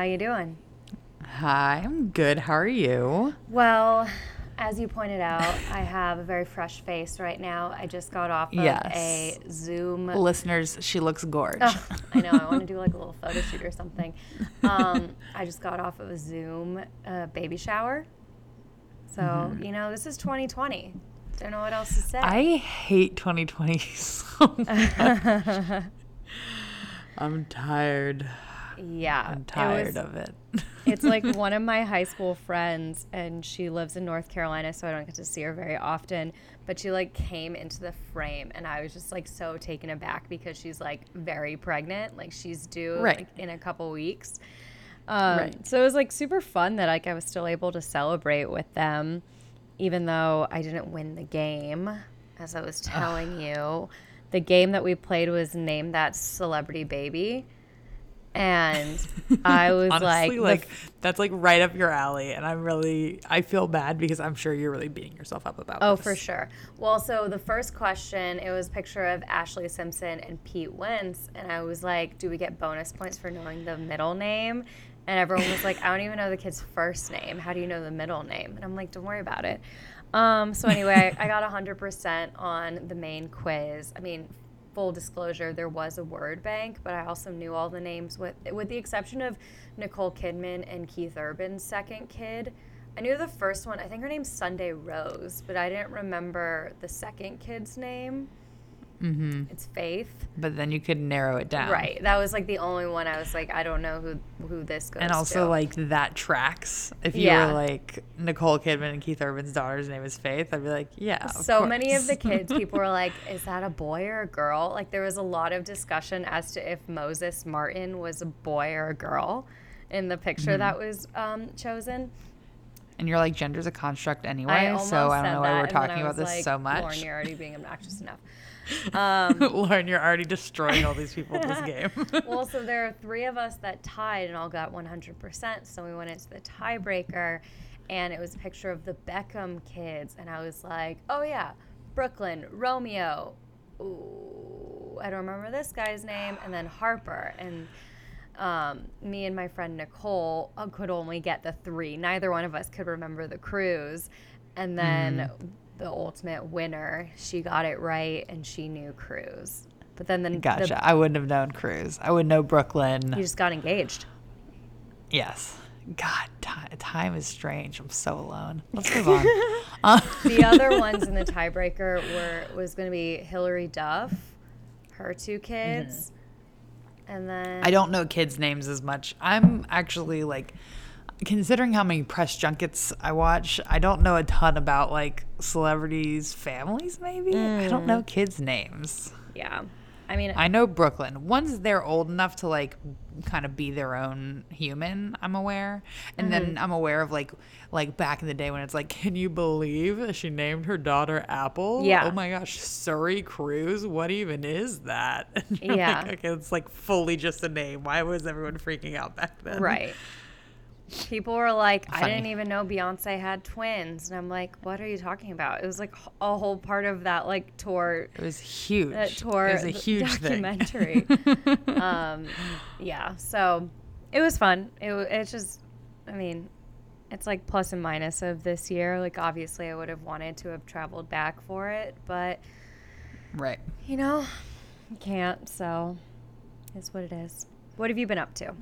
How you doing? Hi, I'm good. How are you? Well, as you pointed out, I have a very fresh face right now. I just got off of Yes. a Zoom. Listeners, she looks gorgeous. Ugh, I know. I want to do like a little photo shoot or something. Um, I just got off of a Zoom uh, baby shower. So you know, this is 2020. Don't know what else to say. I hate 2020 so much. I'm tired. Yeah, I'm it tired was- of it. it's like one of my high school friends and she lives in North Carolina so I don't get to see her very often but she like came into the frame and I was just like so taken aback because she's like very pregnant like she's due Right. like in a couple weeks um, Right. so it was like super fun that like I was still able to celebrate with them even though I didn't win the game as I was telling you the game that we played was name that celebrity baby and I was Honestly, like, like, that's like right up your alley, and I'm really I feel bad because I'm sure you're really beating yourself up about. Oh, this. for sure. Well, so the first question, it was a picture of Ashlee Simpson and Pete Wentz, and I was like, "Do we get bonus points for knowing the middle name?" And everyone was like, "I don't even know the kid's first name. How do you know the middle name?" And I'm like, "Don't worry about it." Um, so anyway, I got 100% on the main quiz. I mean, full disclosure, there was a word bank, but I also knew all the names with with the exception of Nicole Kidman and Keith Urban's second kid. I knew the first one. I think her name's Sunday Rose, but I didn't remember the second kid's name. Mm-hmm. It's Faith. But then you could narrow it down, Right. That was like the only one I was like, I don't know who who this goes to. And also, to. like that tracks. If you Yeah. were like Nicole Kidman and Keith Urban's daughter's name is Faith, I'd be like, yeah. so many of the kids, people were like, is that a boy or a girl? Like there was a lot of discussion as to if Moses Martin was a boy or a girl in the picture Mm-hmm. that was um, chosen. and you're like, gender's a construct anyway. I so I don't know that, why we're talking about this like, so much. Lauren, you're already being obnoxious enough. Um, Lauren, you're already destroying all these people in this game. well, so there are three of us that tied and all got 100%. So we went into the tiebreaker, and it was a picture of the Beckham kids. And I was like, oh, yeah, Brooklyn, Romeo. Ooh, I don't remember this guy's name. And then Harper. And um, me and my friend Nicole uh, could only get the three. Neither one of us could remember the Cruz. And then the ultimate winner, she got it right and she knew Cruz. But then the, the gotcha. I wouldn't have known Cruz. I wouldn't know Brooklyn. you just got engaged. yes. God, ti- time is strange. I'm so alone. Let's move on. Uh, The other ones in the tiebreaker were was going to be Hilary Duff, her two kids, and then I don't know kids' names as much. I'm actually like, considering how many press junkets I watch, I don't know a ton about like celebrities' families, maybe. I don't Mm. know kids' names. yeah. I mean, I know Brooklyn. Once they're old enough to like kind of be their own human, I'm aware. And then I'm aware of like like back in the day when it's like, can you believe she named her daughter Apple? Yeah. Oh my gosh, Suri Cruise. What even is that? Yeah. Like, okay, it's like fully just a name. Why was everyone freaking out back then? right. People were like, I didn't even know Beyonce had twins, and I'm like, what are you talking about? It was like a whole part of that like tour It was huge. that tour it was a huge documentary. thing. um, yeah, so it was fun. It it's just, I mean, it's like plus and minus of this year. Like obviously, I would have wanted to have traveled back for it, but right. you know, you can't. So it's what it is. What have you been up to?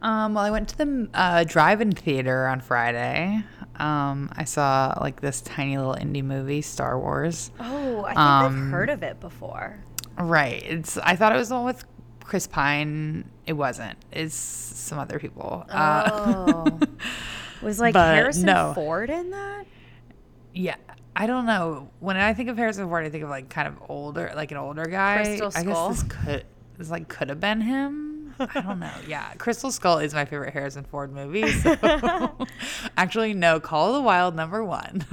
Um, well, I went to the uh, drive-in theater on Friday. Um, I saw like this tiny little indie movie, Star Wars. Oh, I think Um, I've heard of it before. Right. It's. I thought it was the one with Chris Pine. It wasn't. It's some other people. Uh, Oh, was like Harrison no. Ford in that? yeah. I don't know. When I think of Harrison Ford, I think of like kind of older, like an older guy. Crystal I guess this could. This like could have been him. I don't know. Yeah, Crystal Skull is my favorite Harrison Ford movie. So. Actually, no. Call of the Wild number one.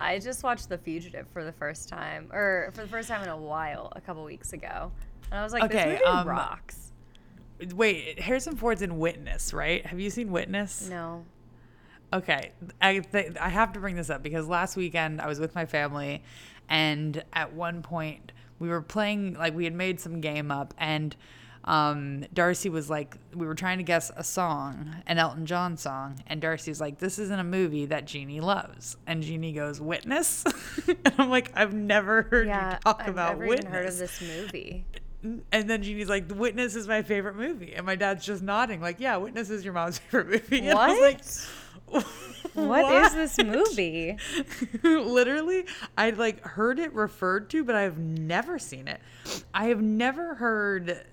I just watched The Fugitive for the first time, or for the first time in a while, a couple weeks ago, and I was like, "This Okay, movie um, rocks." Wait, Harrison Ford's in Witness, right? Have you seen Witness? No. Okay, I th- I have to bring this up because last weekend I was with my family, and at one point we were playing like we had made some game up, and um, Darcy was like, we were trying to guess a song, an Elton John song, and Darcy was like, this isn't a movie that Jeannie loves, and Jeannie goes, Witness, and I'm like, I've never heard Yeah, you talk I've about never Witness. even heard of this movie. And then Jeannie's like, Witness is my favorite movie. And my dad's just nodding, like, Yeah, Witness is your mom's favorite movie. And I was like, what is this movie? Literally, I'd like heard it referred to, but I've never seen it. I have never heard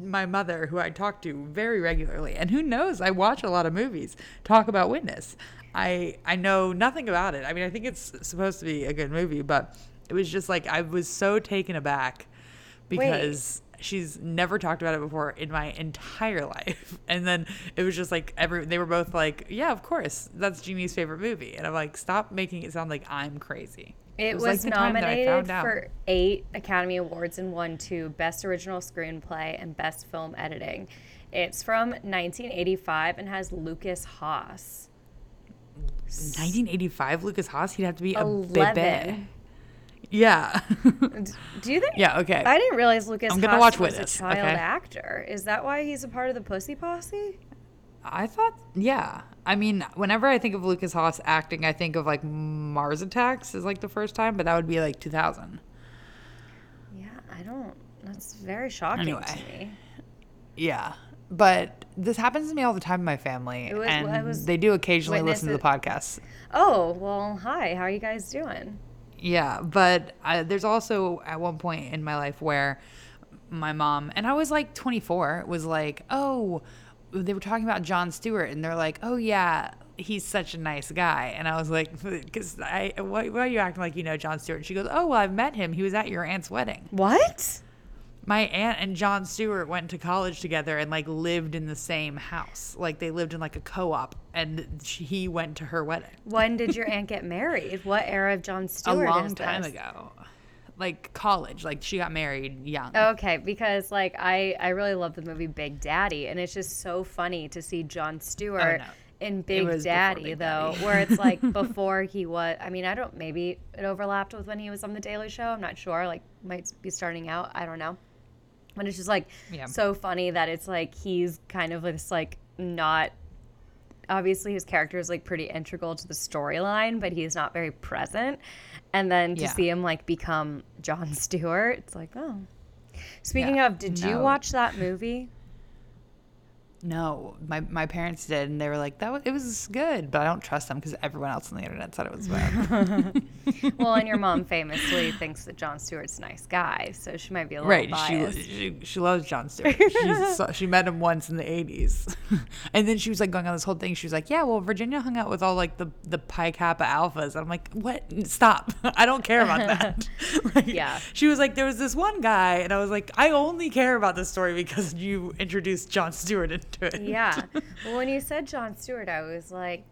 my mother, who I talk to very regularly, and who knows, I watch a lot of movies, talk about Witness. I I know nothing about it. I mean, I think it's supposed to be a good movie, but it was just like I was so taken aback because she's never talked about it before in my entire life. And then it was just like every they were both like, "Yeah, of course. That's Jeannie's favorite movie." And I'm like, "Stop making it sound like I'm crazy." It was, like the time that I nominated for eight Academy Awards and won two Best Original Screenplay and Best Film Editing. It's from 1985 and has Lukas Haas. 1985 Lukas Haas, he'd have to be a Eleven. bebe. Yeah. Do you think? yeah, okay. I didn't realize Lucas I'm gonna Haas watch was Witness, a child okay? actor. Is that why he's a part of the Pussy Posse? I thought, yeah. I mean, whenever I think of Lukas Haas acting, I think of like Mars Attacks is like the first time, but that would be like 2000. Yeah, I don't. That's very shocking Anyway. to me. Yeah. But this happens to me all the time in my family. It was- and was they do occasionally listen to the podcast. Oh well, hi. How are you guys doing? Yeah, but I, there's also at one point in my life where my mom and I was like 24 was like, "Oh, they were talking about Jon Stewart and they're like, "Oh yeah, he's such a nice guy." And I was like, "Cuz I why, why are you acting like you know Jon Stewart?" And she goes, "Oh, well, I've met him. He was at your aunt's wedding." What? My aunt and Jon Stewart went to college together and like lived in the same house. Like they lived in like a co-op and she, he went to her wedding. When did your aunt get married? What era of Jon Stewart? a long time this? ago. Like college, like she got married young. Okay, because like I I really love the movie Big Daddy, and it's just so funny to see Jon Stewart oh, no. in Big Daddy Big though, Daddy. where it's like before he was. I mean, I don't. Maybe it overlapped with when he was on the Daily Show. I'm not sure. Like might be starting out. I don't know. But it's just like Yeah. so funny that it's like he's kind of this like not obviously his character is like pretty integral to the storyline, but he's not very present. And then to Yeah. see him like become Jon Stewart, it's like, oh. Speaking Yeah. of, did you watch that movie? No, my my parents did, and they were like, "That was, it was good," but I don't trust them because everyone else on the internet said it was bad. well, and your mom famously thinks that Jon Stewart's a nice guy, so she might be a little right? biased. She, she she loves Jon Stewart. She she met him once in the '80s, and then she was like going on this whole thing. She was like, "Yeah, well, Virginia hung out with all like the the Pi Kappa alphas." I'm like, "What? Stop! I don't care about that." Like, Yeah. She was like, "There was this one guy," and I was like, "I only care about this story because you introduced Jon Stewart it." yeah. Well, when you said Jon Stewart, I was like,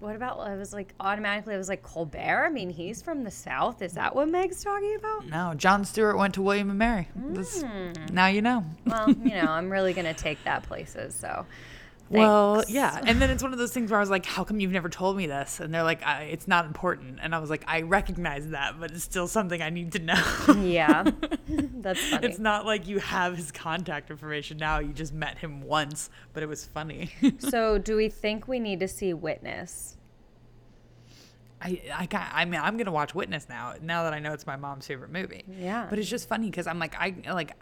what about? I was like, automatically, I was like, Colbert. I mean, he's from the South. Is that what Meg's talking about? No, Jon Stewart went to William and Mary. That's- hmm. now you know. Well, you know, I'm really gonna take that places. So, Well, yeah. And then it's one of those things where I was like, how come you've never told me this? And they're like, I, it's not important. And I was like, I recognize that, but it's still something I need to know. Yeah, that's funny. It's not like you have his contact information now. You just met him once, but it was funny. so, do we think we need to see Witness? I, I, got, I mean, I'm gonna watch Witness now. Now that I know it's my mom's favorite movie. Yeah. But it's just funny because I'm like, I like,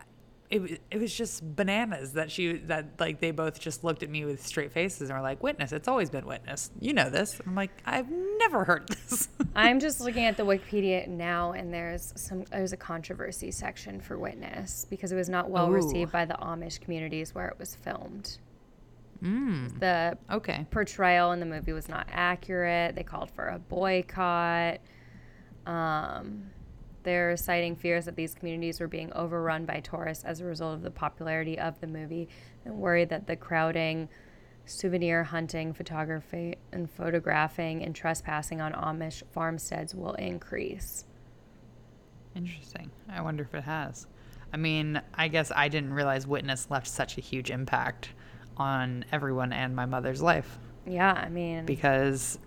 it, it was just bananas that she that like they both just looked at me with straight faces and were like, "Witness, it's always been Witness. You know this." I'm like, I've never heard this. I'm just looking at the Wikipedia now, and there's some there's a controversy section for Witness because it was not well Ooh. received by the Amish communities where it was filmed. The okay. portrayal in the movie was not accurate. They called for a boycott. Um, they're citing fears that these communities were being overrun by tourists as a result of the popularity of the movie and worried that the crowding, souvenir hunting, photography, and photographing and trespassing on Amish farmsteads will increase. Interesting. I wonder if it has. I mean, I guess I didn't realize Witness left such a huge impact on everyone and my mother's life Yeah, I mean, because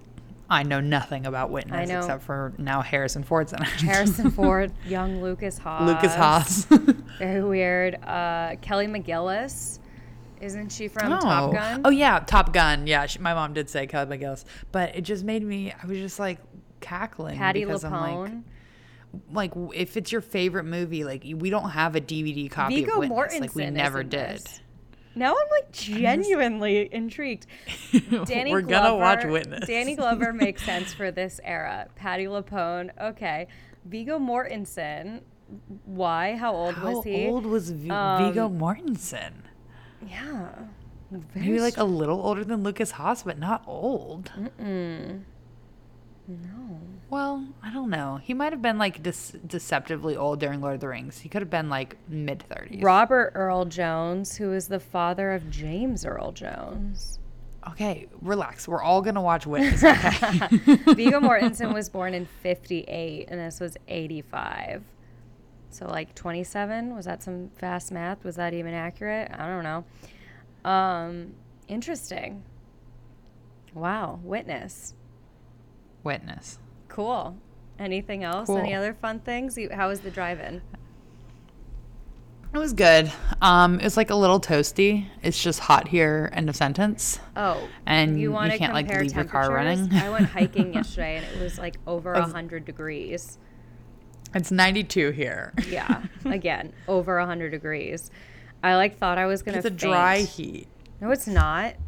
I know nothing about Witness except for now Harrison Ford's in it. Harrison Ford, young Lukas Haas. Lukas Haas. Very weird. Uh, Kelly McGillis. Isn't she from Top Gun? Oh yeah, Top Gun. Yeah, she, my mom did say Kelly McGillis, but it just made me. I was just like cackling Patty because I'm like, like if it's your favorite movie, like we don't have a DVD copy Viggo of Witness. Like we never did. this. Now I'm like genuinely intrigued. Danny We're Glover, gonna watch Witness. Danny Glover makes sense for this era. Patti LuPone, okay. Viggo Mortensen, why? How old How was he? How old was v- Um, Viggo Mortensen? Yeah. Very Maybe like a little older than Lukas Haas, but not old. Mm, no. Well, I don't know. He might have been like dis- deceptively old during Lord of the Rings. He could have been like mid thirties. Robert Earl Jones, who is the father of James Earl Jones. Okay, relax. We're all gonna watch Witness. Okay. Viggo Mortensen was born in 58 and this was 85. So like 27, was that some fast math? Was that even accurate? I don't know. Um interesting. Wow, witness. Witness. Cool. Anything else? Any other fun things? You, how was the drive-in? It was good. Um, it's like a little toasty. It's just hot here. End of sentence. Oh, And you you want can't, like, leave your car running? I went hiking yesterday and it was like over 100 degrees. It's 92 here. Yeah, again, over 100 degrees. I like thought I was going to. It's a dry heat. No, it's not.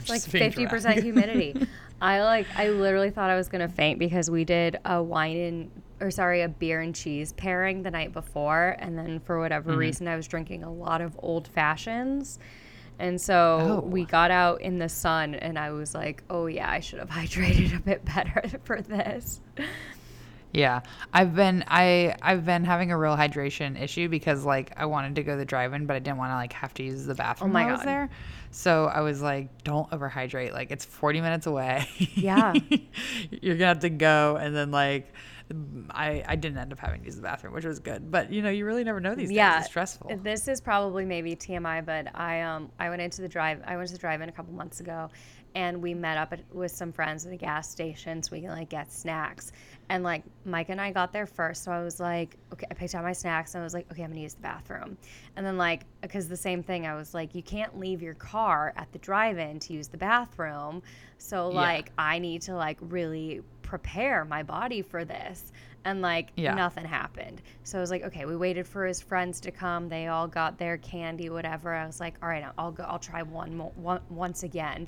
It's like fifty percent humidity. I like. I literally thought I was gonna faint because we did a wine and or sorry, a beer and cheese pairing the night before, and then for whatever Mm-hmm. reason, I was drinking a lot of old fashions. And so Oh. we got out in the sun, and I was like, "Oh yeah, I should have hydrated a bit better for this." Yeah, I've been I I've been having a real hydration issue because like I wanted to go to the drive-in, but I didn't want to like have to use the bathroom Oh my while I was God. there. So I was like, don't overhydrate. Like it's 40 minutes away. Yeah. you're gonna have to go, and then like I I didn't end up having to use the bathroom, which was good. But you know, you really never know these yeah, days. It's stressful. This is probably maybe TMI, but I um I went into the drive. I went to the drive-in a couple months ago, and we met up at, with some friends at a gas station so we can like get snacks. And like Mike and I got there first, so I was like, okay, I picked out my snacks and I was like, okay, I'm gonna use the bathroom. And then like, because the same thing, I was like, you can't leave your car at the drive-in to use the bathroom. So Yeah. like, I need to like really prepare my body for this. And like, Yeah. nothing happened. So I was like, okay, we waited for his friends to come. They all got their candy, whatever. I was like, all right, I'll go. I'll try one more one, once again,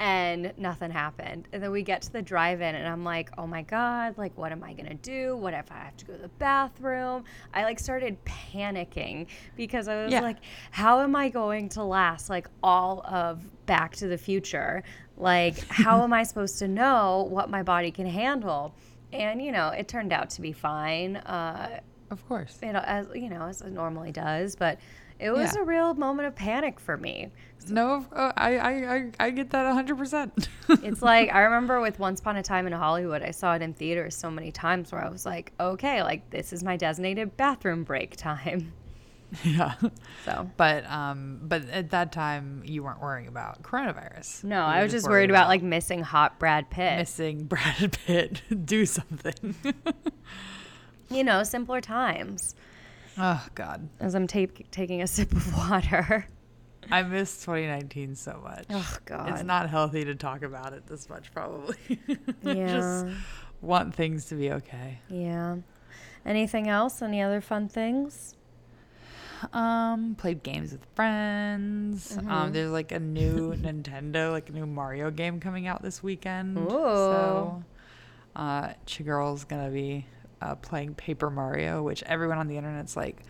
and nothing happened. And then we get to the drive-in, and I'm like, oh my god, like what am I gonna do? What if I have to go to the bathroom? I like started panicking because I was Yeah. like, how am I going to last like all of Back to the Future? Like, how am I supposed to know what my body can handle? And you know, it turned out to be fine. Uh, of course. you know, as you know, as it normally does, but it was Yeah. a real moment of panic for me. No, uh, I, I I I get that 100. percent It's like I remember with Once Upon a Time in Hollywood, I saw it in theaters so many times where I was like, okay, like this is my designated bathroom break time. Yeah. So But um, but at that time you weren't worrying about coronavirus. no, You I was just worried about like missing hot Brad Pitt. missing Brad Pitt. Do something. You know, simpler times. oh God, As I'm ta- taking a sip of water. I miss 2019 so much. Oh God. It's not healthy to talk about it this much, probably. Yeah. Just want things to be okay. Yeah. Anything else? Any other fun things? Um, played games with friends. Mm-hmm. Um, there's like a new Nintendo, like a new Mario game coming out this weekend. Ooh. So, uh, Chigirl's gonna be uh, playing Paper Mario, which everyone on the internet's like,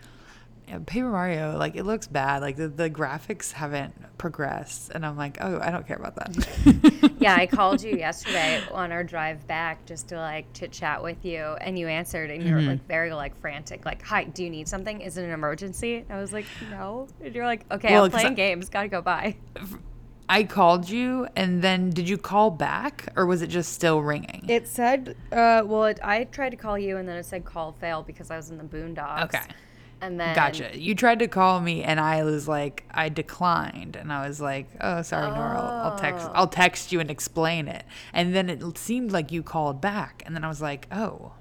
Paper Mario, like it looks bad. Like the, the graphics haven't progressed, and I'm like, oh, I don't care about that. yeah, I called you yesterday on our drive back just to like chit chat with you, and you answered, and you were Mm-hmm. like very like frantic, like, "Hi, do you need something? Is it an emergency?" I was like, "No," and you're like, "Okay, Well, I'm playing I- games. Gotta go by." I called you, and then did you call back, or was it just still ringing? It said, uh, well, it, I tried to call you, and then it said call failed because I was in the boondocks. Okay. And then Gotcha. You tried to call me, and I was like, I declined, and I was like, "Oh, sorry, Nora. I'll, I'll text. I'll text you and explain it." And then it seemed like you called back, and then I was like, "Oh,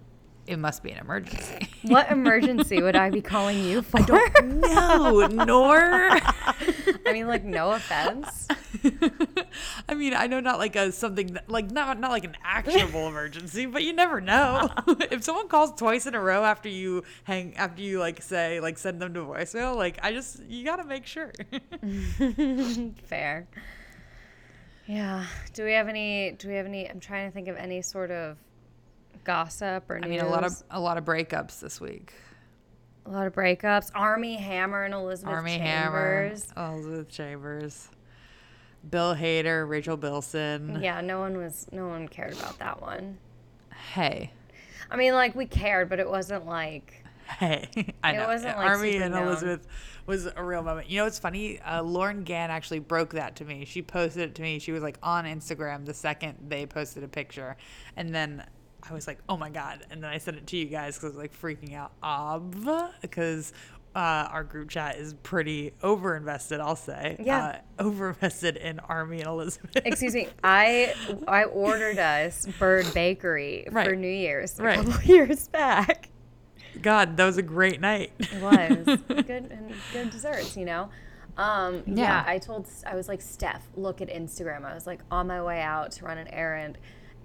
it must be an emergency." What emergency would I be calling you for? no, Nor. I mean, like, no offense. I mean, I know not like a something that, like not not like an actionable emergency, but you never know. if someone calls twice in a row after you hang after you like say like send them to voicemail, like I just you got to make sure. Fair. Yeah. Do we have any? Do we have any? I'm trying to think of any sort of gossip or I mean, a lot of a lot of breakups this week. a lot of breakups. Armie Hammer and Elizabeth Armie Chambers. Hammer, Elizabeth Chambers, Bill Hader, Rachel Bilson. Yeah, no one was. No one cared about that one. Hey, I mean, like we cared, but it wasn't like. hey, I It know. wasn't, like, Armie and known. Elizabeth was a real moment. You know, it's funny. Uh, Lauren Gann actually broke that to me. She posted it to me. She was like on Instagram the second they posted a picture, and then I was like, oh my god! And then I sent it to you guys because I was like freaking out. Ob, because. Uh, our group chat is pretty over invested, I'll say. Yeah. Uh, overinvested in Armie and Elizabeth. Excuse me. I I ordered us Bird Bakery for New Year's a Right. couple years back. God, that was a great night. It was good and good desserts, you know. Um, yeah. Yeah. I told I was like Steph, look at Instagram. I was like on my way out to run an errand,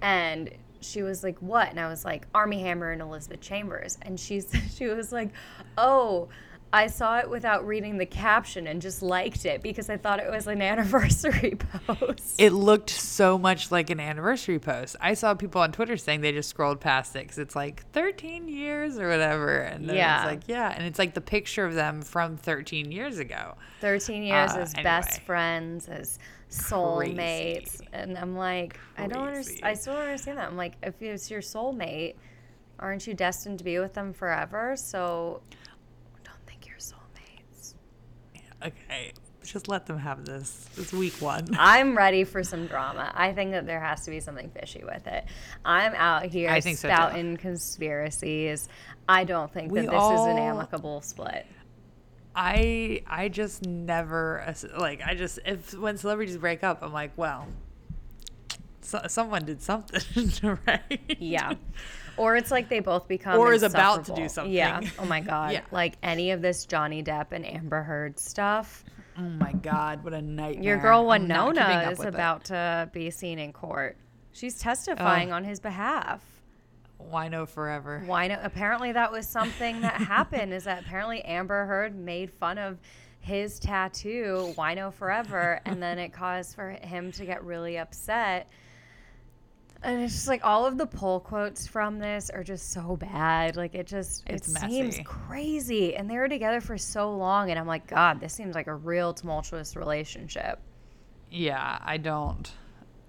and she was like, "What?" And I was like, "Armie Hammer and Elizabeth Chambers," and she's she was like, "Oh." I saw it without reading the caption and just liked it because I thought it was an anniversary post. It looked so much like an anniversary post. I saw people on Twitter saying they just scrolled past it because it's like 13 years or whatever. And then Yeah. it's like, yeah. And it's like the picture of them from 13 years ago. 13 years Uh, as best friends, as soulmates. Crazy. And I'm like, I don't understand. I still don't understand that. I'm like, if it's your soulmate, aren't you destined to be with them forever? So don't think you're soulmates. Okay. Just let them have this. It's week one. I'm ready for some drama. I think that there has to be something fishy with it. I'm out here I think so, spouting conspiracies. I don't think We that this is an amicable split. I I just never like I just if when celebrities break up I'm like well so, someone did something right Yeah. Or it's like they both become Or is about to do something. Yeah. Oh my god. Yeah. Like any of this Johnny Depp and Amber Heard stuff. oh my god what a nightmare Your girl I'm not keeping Winona is with it. about to be seen in court. She's testifying on his behalf. why no forever Why no? Apparently that was something that happened. Is that apparently Amber Heard made fun of his tattoo, Wino Forever, and then it caused for him to get really upset. And it's just like all of the pull quotes from this are just so bad. Like it just It's it seems crazy. And they were together for so long, and I'm like, God, this seems like a real tumultuous relationship. Yeah, I don't.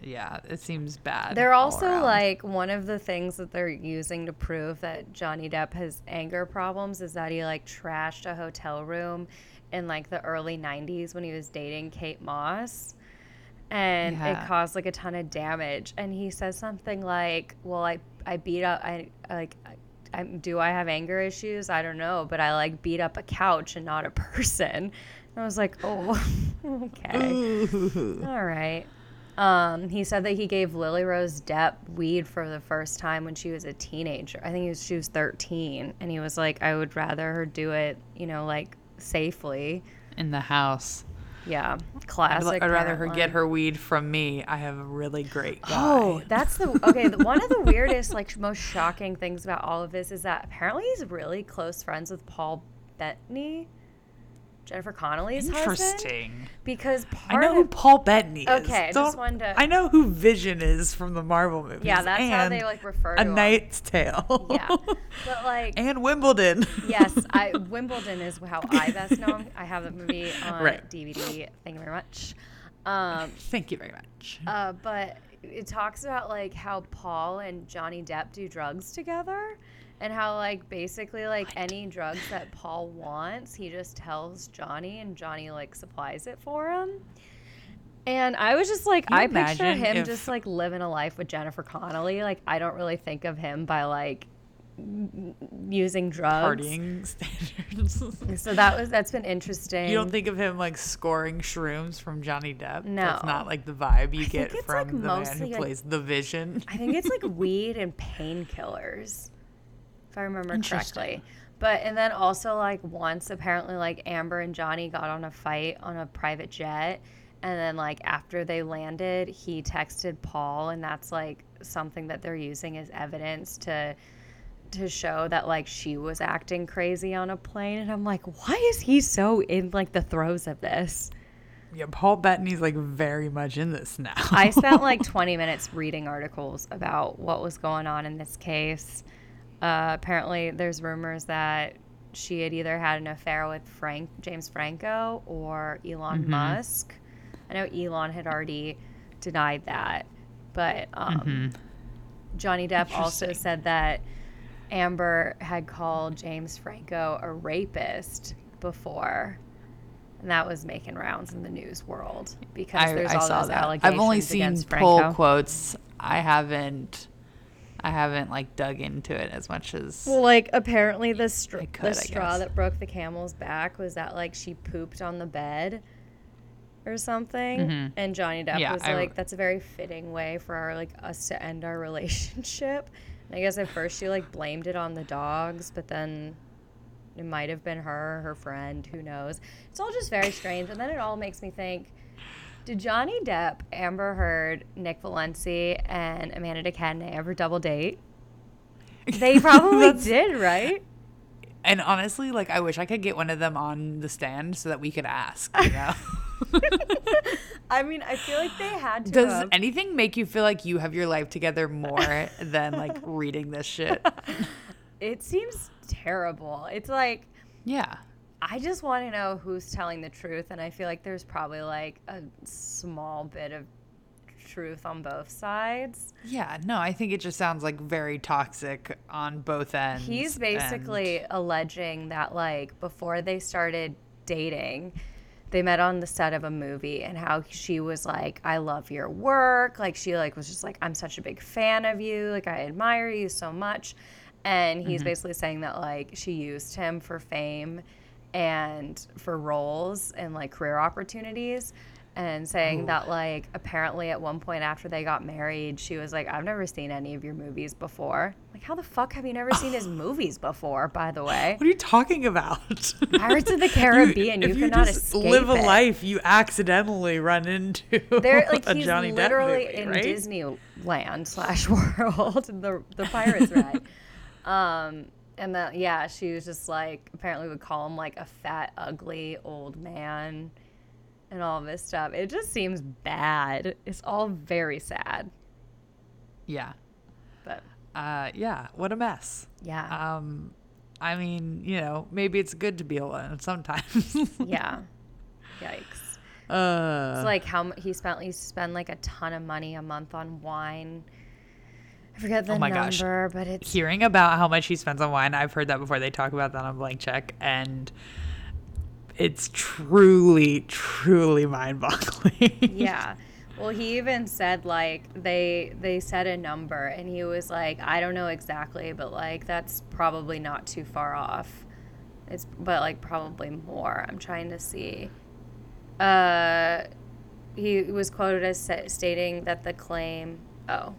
Yeah, it seems bad. They're also like one of the things that they're using to prove that Johnny Depp has anger problems is that he like trashed a hotel room in like the early 90s when he was dating Kate Moss. And Yeah. it caused like a ton of damage. And he says something like, "Well, I I beat up I like I, do I have anger issues? I don't know, but I like beat up a couch and not a person." And I was like, "Oh, okay." All right. Um, he said that he gave Lily Rose Depp weed for the first time when she was a teenager. I think he was, she was 13. And he was like, I would rather her do it, you know, like safely. in the house. Yeah. Classic. I'd rather her line. get her weed from me. I have a really great oh, guy. Oh, that's the okay. The, one of the weirdest, like most shocking things about all of this is that apparently he's really close friends with Paul Bettany, Jennifer Connelly's husband. interesting. Because I know who Paul Bettany is. Okay, I just wanted to- I know who Vision is from the Marvel movies. yeah, that's how they like refer A to him. A Knight's Tale. Yeah, but like and Wimbledon. yes, I Wimbledon is how I best know him. I have the movie on Right. DVD. Thank you very much. Um, Thank you very much. uh, but it talks about like how Paul and Johnny Depp do drugs together, and how like basically like any drugs that Paul wants, he just tells Johnny, and Johnny like supplies it for him. And I was just like, I picture him if- just like living a life with Jennifer Connelly. Like, I don't really think of him by like using drugs. Partying standards. So that was that's been interesting. You don't think of him like scoring shrooms from Johnny Depp? No. That's not like the vibe you think get from like, the man who like- plays the Vision. I think it's like weed and painkillers, if I remember correctly. But and then also like once apparently like Amber and Johnny got on a fight on a private jet, and then like after they landed, he texted Paul, and that's like something that they're using as evidence to to show that like she was acting crazy on a plane. And I'm like, why is he so in like the throes of this? Yeah, Paul Bettany's like very much in this now. I spent like 20 minutes reading articles about what was going on in this case. Uh, apparently, there's rumors that she had either had an affair with Frank James Franco or Elon Mm-hmm. Musk. I know Elon had already denied that, but um, Johnny Depp also Mm-hmm. Said that Amber had called James Franco a rapist before. And that was making rounds in the news world because I, there's I all those that. allegations I've only seen against Franco. quotes. I haven't. I haven't like dug into it as much as. Well, like apparently the, str- could, the straw that broke the camel's back was that like she pooped on the bed or something, mm-hmm. and Johnny Depp Yeah, was I- like, "That's a very fitting way for our like us to end our relationship." And I guess at first she like blamed it on the dogs, but then it might have been her, her friend, who knows? It's all just very strange, and then it all makes me think. Did Johnny Depp, Amber Heard, Nick Valensi, and Amanda de Cadenet ever double date? They probably did, right? and honestly, like I wish I could get one of them on the stand so that we could ask. You know. I mean, I feel like they had to. Does have. anything make you feel like you have your life together more than like reading this shit? it seems terrible. It's like Yeah. I just want to know who's telling the truth, and I feel like there's probably like a small bit of truth on both sides. Yeah, no, I think it just sounds like very toxic on both ends. He's and- basically alleging that like before they started dating, they met on the set of a movie and how she was like, "I love your work." Like she like was just like, "I'm such a big fan of you. Like I admire you so much." And he's mm-hmm. basically saying that like she used him for fame and for roles and like career opportunities and saying that like apparently at one point after they got married she was like i've never seen any of your movies before like how the fuck have you never seen his movies before by the way What are you talking about? Pirates of the Caribbean, you if cannot just escape live a it. life, you accidentally run into they're like he's Johnny literally movie, in right? disneyland slash world the, the pirates ride um and then yeah she was just like apparently would call him like a fat ugly old man and all this stuff it just seems bad it's all very sad Yeah. but Uh, yeah. What a mess. yeah Um, I mean, you know, maybe it's good to be alone sometimes. yeah yikes uh, It's like how he spent he spent like a ton of money a month on wine. I forget the Oh my gosh. but it's hearing about how much he spends on wine, I've heard that before. They talk about that on Blank Check, and it's truly, truly mind-boggling. yeah. Well, he even said like they they said a number, and he was like, I don't know exactly, but like that's probably not too far off. It's but like probably more. I'm trying to see. Uh, he was quoted as stating that the claim. Oh.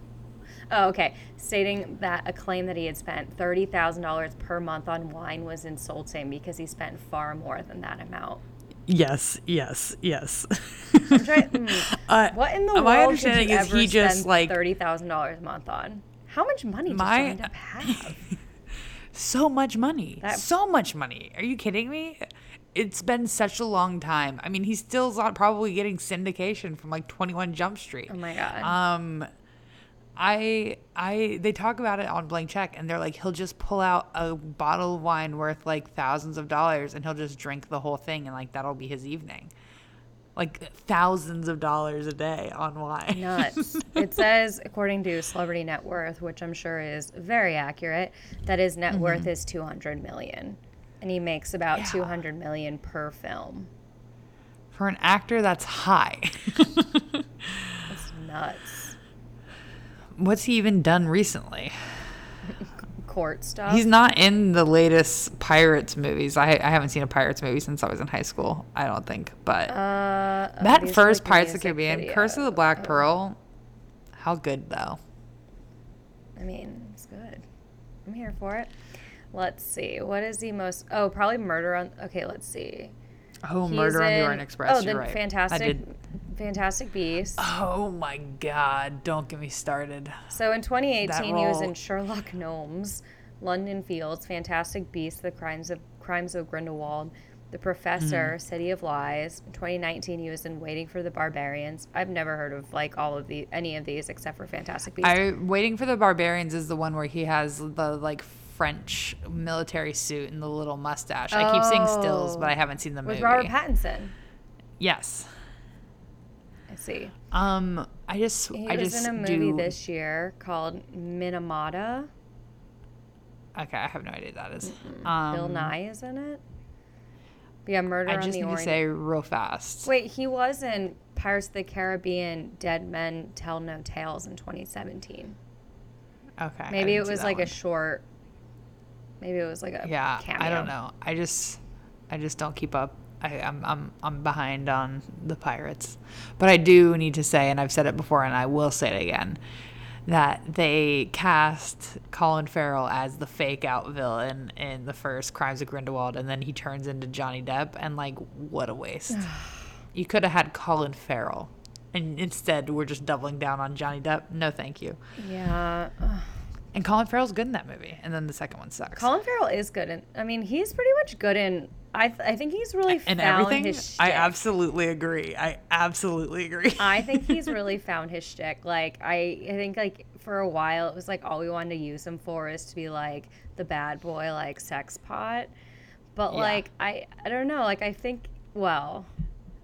Oh, okay. Stating that a claim that he had spent thirty thousand dollars per month on wine was insulting because he spent far more than that amount. yes, yes, yes. I'm trying, mm, Uh, what in the my world could understanding is he just like thirty thousand dollars a month on? How much money does My- Johnny Depp have? so much money, That- so much money. Are you kidding me? It's been such a long time. I mean, he's still not probably getting syndication from like Twenty One Jump Street. Oh my god. Um, I I they talk about it on Blank Check, and they're like he'll just pull out a bottle of wine worth like thousands of dollars, and he'll just drink the whole thing, and like that'll be his evening. Like thousands of dollars a day on wine. Nuts. it says, according to Celebrity Net Worth, which I'm sure is very accurate, that his net Mm-hmm. worth is 200 million, and he makes about Yeah. 200 million per film. For an actor, that's high. That's nuts. What's he even done recently? court stuff. He's not in the latest Pirates movies. I, I haven't seen a Pirates movie since I was in high school. I don't think, but uh, oh, that first Pirates of the Caribbean, Curse of the. Black Pearl, how good though. I mean, it's good. I'm here for it. Let's see. What is the most? Oh, probably Murder on. Okay, let's see. Oh, He's Murder on the in- Orient Express. Oh, you're then right. I Fantastic, did. Fantastic Beasts. Oh my God! Don't get me started. So in 2018, he was in Sherlock Gnomes, London Fields, Fantastic Beasts, The Crimes of Crimes of Grindelwald, The Professor, Mm. City of Lies. In 2019, he was in Waiting for the Barbarians. I've never heard of like all of the any of these except for Fantastic Beasts. I waiting for the barbarians is the one where he has the like French military suit and the little mustache. I keep seeing stills, but I haven't seen the With movie. Robert Pattinson. yes. I see. Um, I just He I was just in a movie do. this year called Minamata. Okay, I have no idea what that is. Bill Um, Nighy is in it. Yeah, Murder I on just the need to say real fast. Wait, he was in Pirates of the Caribbean: Dead Men Tell No Tales in 2017. Okay. Maybe it was like one. a short. Maybe it was like a Yeah, cameo. I don't know. I just I just don't keep up. I, I'm I'm I'm behind on the pirates, but I do need to say, and I've said it before, and I will say it again, that they cast Colin Farrell as the fake out villain in the first Crimes of Grindelwald, and then he turns into Johnny Depp, and like, what a waste! you could have had Colin Farrell, and instead we're just doubling down on Johnny Depp. No, thank you. Yeah. And Colin Farrell's good in that movie, and then the second one sucks. Colin Farrell is good, and I mean he's pretty much good in. I th- I think he's really and found everything. I absolutely agree. I absolutely agree. I think he's really found his shtick. Like I, I think like for a while it was like all we wanted to use him for is to be like the bad boy, like sex pot. But Yeah. like I, I don't know. Like I think well,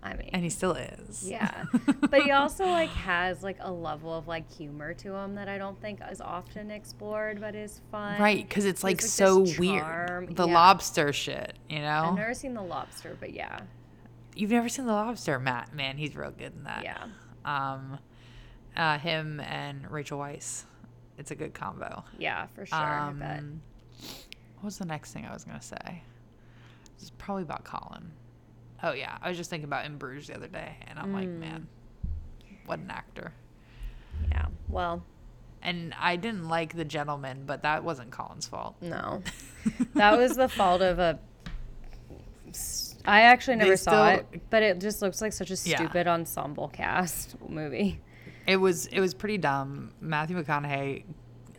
I mean, and he still is. yeah. but he also like has like a level of like humor to him that I don't think is often explored, but is fun. right, because it's like He's, so weird. The Yeah. lobster shit, you know. I've never seen The Lobster, but yeah, You've never seen the lobster, Matt? Man, he's real good in that. yeah. Um, uh, him and Rachel Weisz. It's a good combo. Yeah, for sure. I bet. Um, what was the next thing I was gonna say? It's probably about Colin. Oh yeah, I was just thinking about In Bruges the other day, and I'm like, Mm. man, what an actor. Yeah. Well, And I didn't like The Gentlemen, but that wasn't Colin's fault. No, that was the fault of a. I actually They never saw still- it, but it just looks like such a Yeah. stupid ensemble cast movie. It was it was pretty dumb. Matthew McConaughey,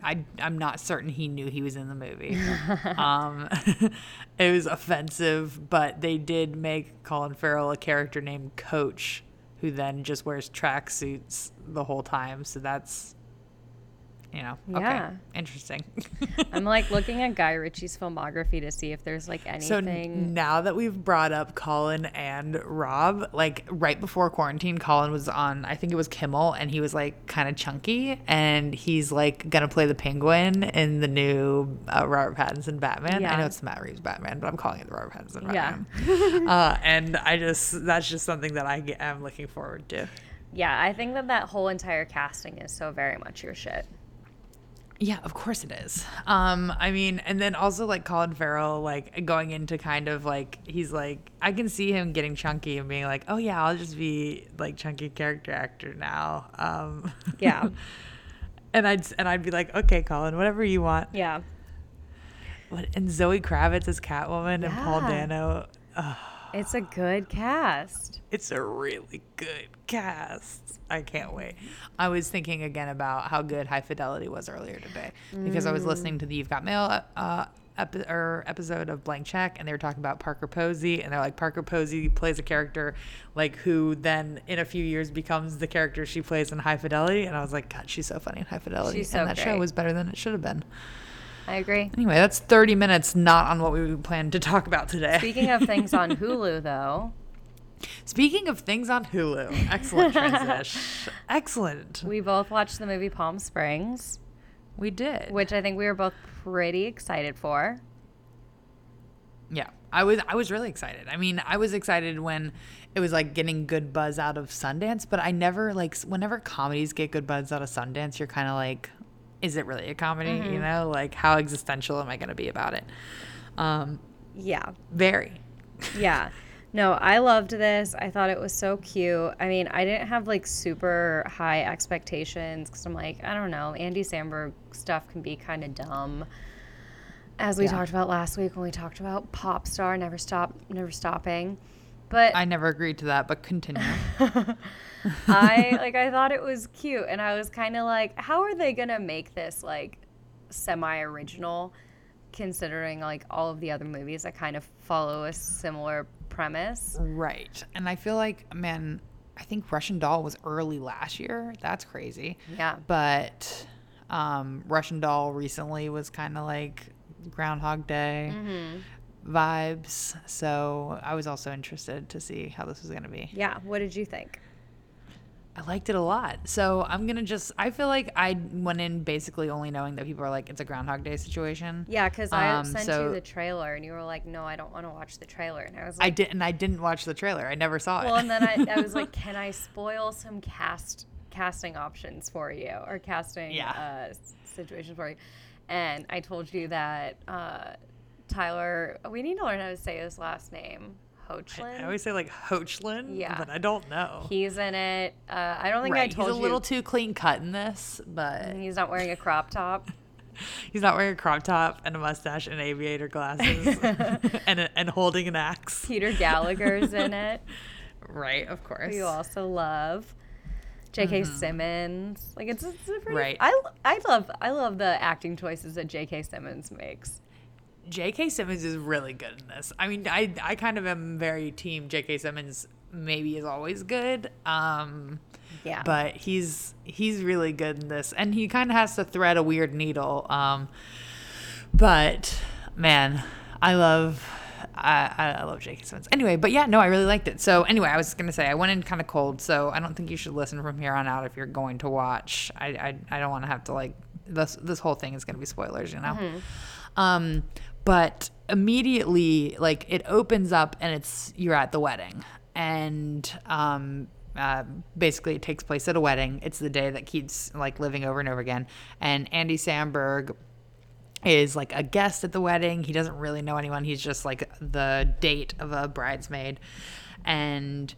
I I'm not certain he knew he was in the movie. um, it was offensive, but they did make Colin Farrell a character named Coach, who then just wears tracksuits the whole time. So that's, you know, okay, Yeah. interesting. I'm like looking at Guy Ritchie's filmography to see if there's like So anything. n- now that we've brought up Colin and Rob, like right before quarantine, Colin was on, I think it was Kimmel, and he was like kind of chunky, and he's like gonna play the Penguin in the new uh, Robert Pattinson Batman. I know it's the Matt Reeves Batman, but I'm calling it the Robert Pattinson Yeah. Batman. uh, and I just that's just something that I am looking forward to. yeah, I think that that whole entire casting is so very much your shit. Yeah, of course it is. Um, I mean, and then also like Colin Farrell, like going into kind of like he's like I can see him getting chunky and being like, oh yeah, I'll just be like chunky character actor now. Um, Yeah. and I'd and I'd be like, okay, Colin, whatever you want. Yeah. What, and Zoe Kravitz as Catwoman and Paul Dano. Ugh, It's a good cast. it's a really good cast. I can't wait. I was thinking again about how good High Fidelity was earlier today because I was listening to the You've Got Mail uh, epi- or episode of Blank Check and they were talking about Parker Posey and they're like Parker Posey plays a character like who then in a few years becomes the character she plays in High Fidelity and I was like God she's so funny in High Fidelity She's so and that show great. was better than it should have been. I agree. Anyway, that's 30 minutes not on what we planned to talk about today. Speaking of things on Hulu, though, Speaking of things on Hulu, excellent transition. excellent. we both watched the movie Palm Springs, We did. which I think we were both pretty excited for. Yeah, I was I was really excited. I mean, I was excited when it was like getting good buzz out of Sundance, but I never like whenever comedies get good buzz out of Sundance, you're kind of like, is it really a comedy? Mm-hmm. You know, like how existential am I going to be about it? Um, Yeah. very. Yeah. No, I loved this. I thought it was so cute. I mean, I didn't have like super high expectations because I'm like, I don't know, Andy Samberg stuff can be kind of dumb. As we Yeah. talked about last week when we talked about Pop Star, Never Stop, Never Stopping. But I never agreed to that, but continue. I like I thought it was cute and I was kind of like how are they going to make this like semi-original considering like all of the other movies that kind of follow a similar premise. right. And I feel like, man, I think Russian Doll was early last year. That's crazy. Yeah. But um, Russian Doll recently was kind of like Groundhog Day Mm-hmm. vibes. So I was also interested to see how this was going to be. Yeah, what did you think? I liked it a lot. So I'm going to just, I feel like I went in basically only knowing that people are like, it's a Groundhog Day situation. Yeah, because I Um, sent so- you the trailer and you were like, no, I don't want to watch the trailer. And I was like, I didn't, I didn't watch the trailer. I never saw well, it. Well, and then I, I was like, can I spoil some cast casting options for you or casting Yeah. uh, situations for you? And I told you that uh, Tyler, we need to learn how to say his last name, Hoechlin. I always say like Hoechlin, Yeah. but I don't know. He's in it. Uh, I don't think I told you. He's a you. little too clean cut in this, but He's not wearing a crop top. he's not wearing a crop top and a mustache and aviator glasses and, and holding an axe. Peter Gallagher's in it. Right, of course. you also love. J.K. Simmons, like it's, it's a pretty. Mm-hmm. Right. I I love I love the acting choices that J.K. Simmons makes. J.K. Simmons is really good in this. I mean, I I kind of am very team J.K. Simmons. Maybe is always good, um, Yeah. but he's he's really good in this, and he kind of has to thread a weird needle. Um, but man, I love I, I love J.K. Simmons. Anyway, but yeah, no, I really liked it. So anyway, I was gonna say I went in kind of cold, so I don't think you should listen from here on out if you're going to watch. I I, I don't want to have to like this this whole thing is gonna be spoilers, you know. Um, but immediately, like it opens up and it's you're at the wedding, and um, uh, basically it takes place at a wedding. It's the day that keeps like living over and over again, and Andy Samberg is like a guest at the wedding. He doesn't really know anyone. He's just like the date of a bridesmaid, and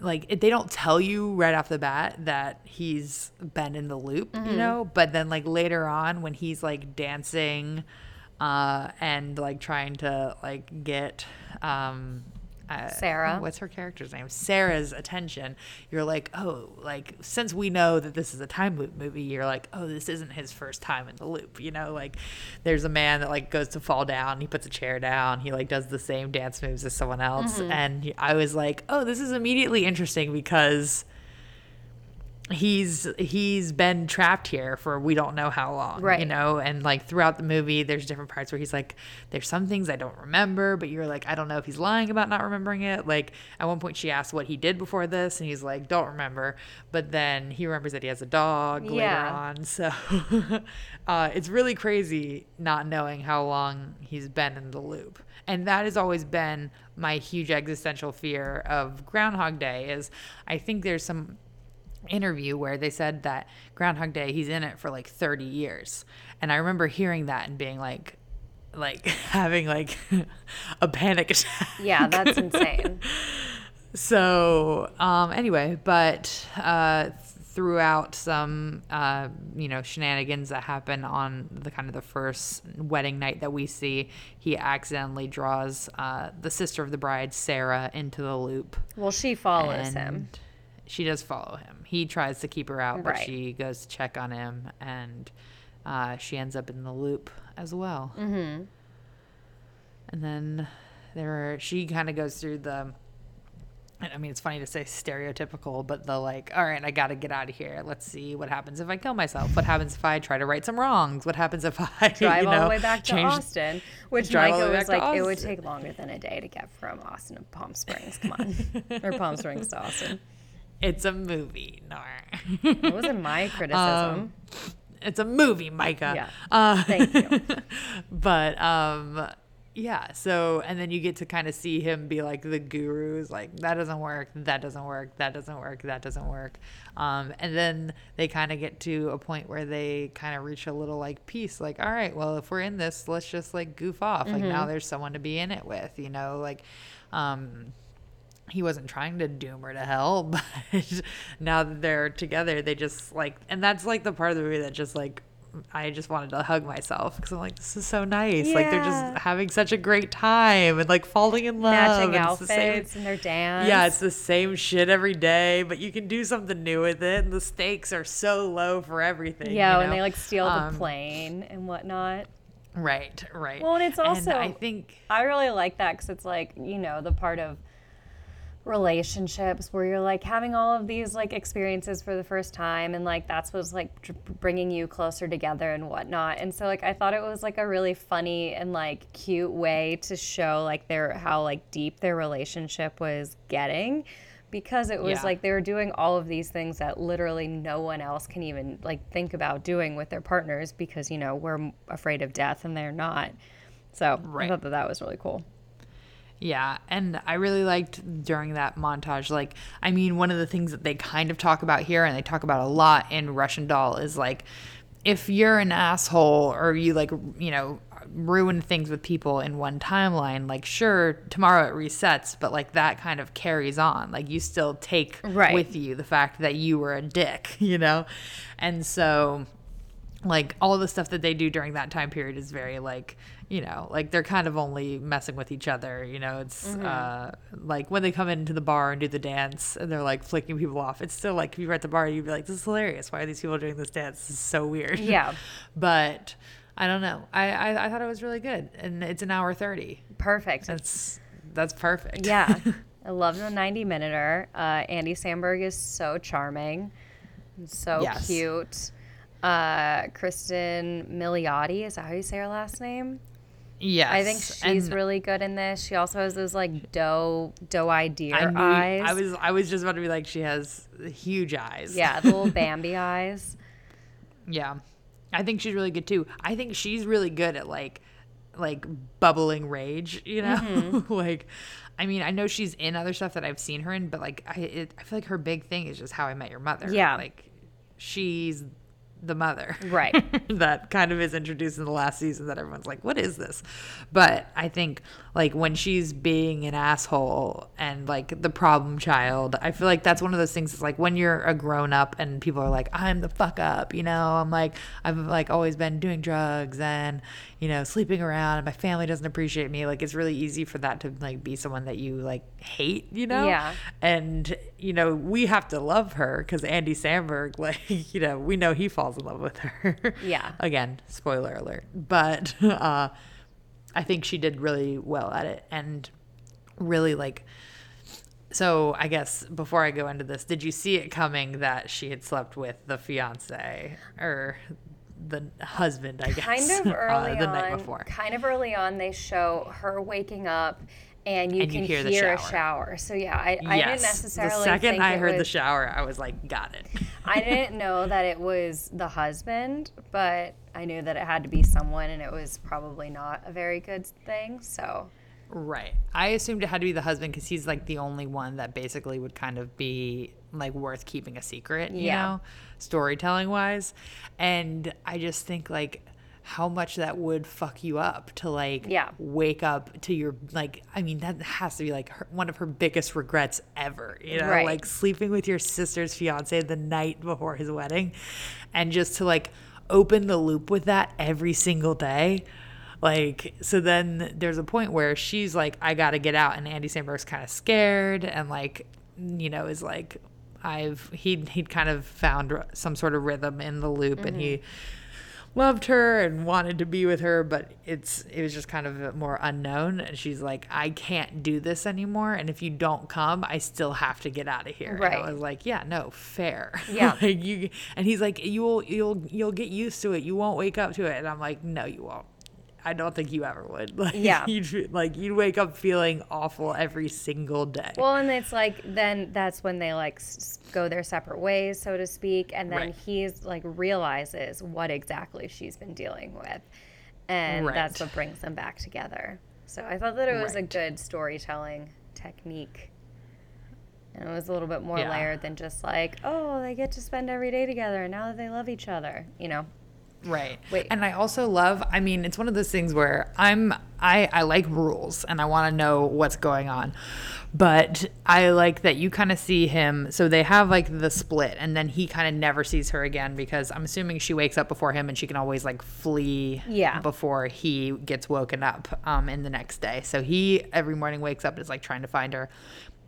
like they don't tell you right off the bat that he's been in the loop, you know. But then like later on when he's like dancing, uh, and like trying to like get um. Uh, Sarah. what's her character's name? Sarah's attention. You're like, oh, like since we know that this is a time loop movie, you're like, oh, this isn't his first time in the loop. You know, like there's a man that like goes to fall down, he puts a chair down, he like does the same dance moves as someone else, and he- I was like, oh, this is immediately interesting because he's he's been trapped here for we don't know how long right. you know? And like throughout the movie there's different parts where he's like there's some things i don't remember but you're like i don't know if he's lying about not remembering it. Like at one point she asked what he did before this and he's like don't remember. But then he remembers that he has a dog later on so uh, it's really crazy not knowing how long he's been in the loop. And that has always been my huge existential fear of groundhog day is i think there's some interview where they said that Groundhog Day he's in it for like 30 years. And I remember hearing that and being like like having like a panic attack. yeah, that's insane. So, um anyway, but uh throughout some uh you know shenanigans that happen on the kind of the first wedding night that we see, he accidentally draws uh the sister of the bride, Sarah, into the loop. Well, she follows him. She does follow him. He tries to keep her out, but Right. she goes to check on him, and uh, she ends up in the loop as well. Mm-hmm. And then there, are, she kind of goes through the. I mean, it's funny to say stereotypical, but the like, all right, I got to get out of here. Let's see what happens if I kill myself. What happens if I try to right some wrongs? What happens if I Drive you all the way back to change- Austin, which drive all the Micah way was like, it would take longer than a day to get from Austin to Palm Springs. Come on, or Palm Springs to Austin. It's a movie, Nor. That wasn't my criticism. Um, it's a movie, Micah. Yeah. Uh, Thank you. but um, Yeah. So, and then you get to kind of see him be like the gurus, like that doesn't work, that doesn't work, that doesn't work, that doesn't work. Um, and then they kind of get to a point where they kind of reach a little like peace, like, all right, well, if we're in this, let's just like goof off. Like now there's someone to be in it with, you know, like, um, he wasn't trying to doom her to hell, but now that they're together, they just like, and that's like the part of the movie that just like I just wanted to hug myself because I'm like, this is so nice. Like they're just having such a great time and like falling in love. Matching and it's the same- outfits and their dance. yeah, it's the same shit every day, but you can do something new with it. And the stakes are so low for everything. yeah, you when know? they like steal Um, the plane and whatnot. Right, right. Well, and it's also- I think I really like that because it's like you know the part of relationships where you're like having all of these like experiences for the first time and like that's what's like dr- bringing you closer together and whatnot. And so like i thought it was like a really funny and like cute way to show like their how like deep their relationship was getting because it was Yeah. like they were doing all of these things that literally no one else can even like think about doing with their partners because you know we're afraid of death and they're not. So i thought that that was really cool Yeah, and I really liked during that montage. Like, I mean, one of the things that they kind of talk about here, and they talk about a lot in Russian Doll, is like, if you're an asshole or you like, you know, ruin things with people in one timeline, like, sure, tomorrow it resets, but like that kind of carries on. Like, you still take Right. with you the fact that you were a dick, you know, and so like all the stuff that they do during that time period is very like you know like they're kind of only messing with each other you know it's Mm-hmm. uh like when they come into the bar and do the dance and they're like flicking people off it's still like if you were at the bar you'd be like this is hilarious why are these people doing this dance this is so weird Yeah. but i don't know I, I i thought it was really good and it's an hour 30 Perfect. that's that's perfect yeah. I love the 90 minuter. Uh, Andy Samberg is so charming, and so Yes. cute. Uh, Kristen Milioti, is that how you say her last name? Yes I think she's and really good in this. She also has those like doe doe eyed deer I, knew- eyes. I was i was just about to be like she has huge eyes yeah, the little Bambi eyes. Yeah. I think she's really good too. I think she's really good at like like bubbling rage, you know? Mm-hmm. like I mean, I know she's in other stuff that I've seen her in, but like I it, I feel like her big thing is just how I met your mother. Yeah. Like she's the mother. Right. that kind of is introduced in the last season that everyone's like, what is this? But I think like when she's being an asshole and like the problem child, I feel like that's one of those things that's like when you're a grown up and people are like, I'm the fuck up, you know, I'm like, I've like always been doing drugs and, you know, sleeping around and my family doesn't appreciate me. Like it's really easy for that to like be someone that you like hate, you know? Yeah. And, you know, we have to love her because Andy Samberg, like, you know, we know he falls in love with her. Yeah. Again, spoiler alert. But uh, I think she did really well at it and really like. So I guess before I go into this, did you see it coming that she had slept with the fiance or the husband? I guess kind of early uh, the on. night before. Kind of early on, they show her waking up, and you And you can hear hear, the a shower. shower. So yeah, I, I didn't necessarily. The second think I heard the shower, I was like, got it. I didn't know that it was the husband, but I knew that it had to be someone, and it was probably not a very good thing. So Right. I assumed it had to be the husband because he's like the only one that basically would kind of be like worth keeping a secret, you Yeah. know, storytelling wise. And I just think like how much that would fuck you up to like Yeah. wake up to your like I mean that has to be like her, one of her biggest regrets ever, you know, Right. like sleeping with your sister's fiance the night before his wedding and just to like open the loop with that every single day. Like, so then there's a point where she's like, I gotta get out. And Andy Samberg's kind of scared and like, you know, is like, I've, he'd, he'd kind of found some sort of rhythm in the loop and he mm-hmm. Loved her and wanted to be with her, but it's, it was just kind of more unknown. And she's like, I can't do this anymore. And if you don't come, I still have to get out of here. And Right. I was like, yeah, no, fair. Yeah. like you, and he's like, you'll, you'll, you'll get used to it. You won't wake up to it. And I'm like, no, you won't. I don't think you ever would. Like, Yeah. You'd, like you'd wake up feeling awful every single day. Well, and it's like then that's when they like s- go their separate ways, so to speak, and then Right. he's like realizes what exactly she's been dealing with, and that's what brings them back together. So I thought that it was a good storytelling technique. And it was a little bit more Yeah. layered than just like, oh, they get to spend every day together and now that they love each other, you know? Right. Wait. And I also love, I mean, it's one of those things where I'm I I like rules and I want to know what's going on. But I like that you kind of see him so they have like the split and then he kind of never sees her again because I'm assuming she wakes up before him and she can always like flee Yeah. before he gets woken up um in the next day. So he every morning wakes up and is like trying to find her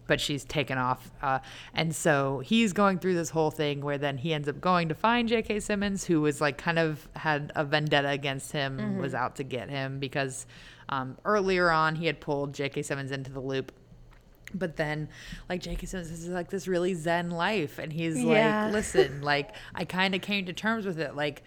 but she's taken off. Uh, and so he's going through this whole thing where then he ends up going to find J.K. Simmons, who was like kind of had a vendetta against him, was out to get him because um, earlier on he had pulled J.K. Simmons into the loop. But then, like J.K. Simmons is like this really zen life, and he's Yeah. like, "Listen, like I kind of came to terms with it. Like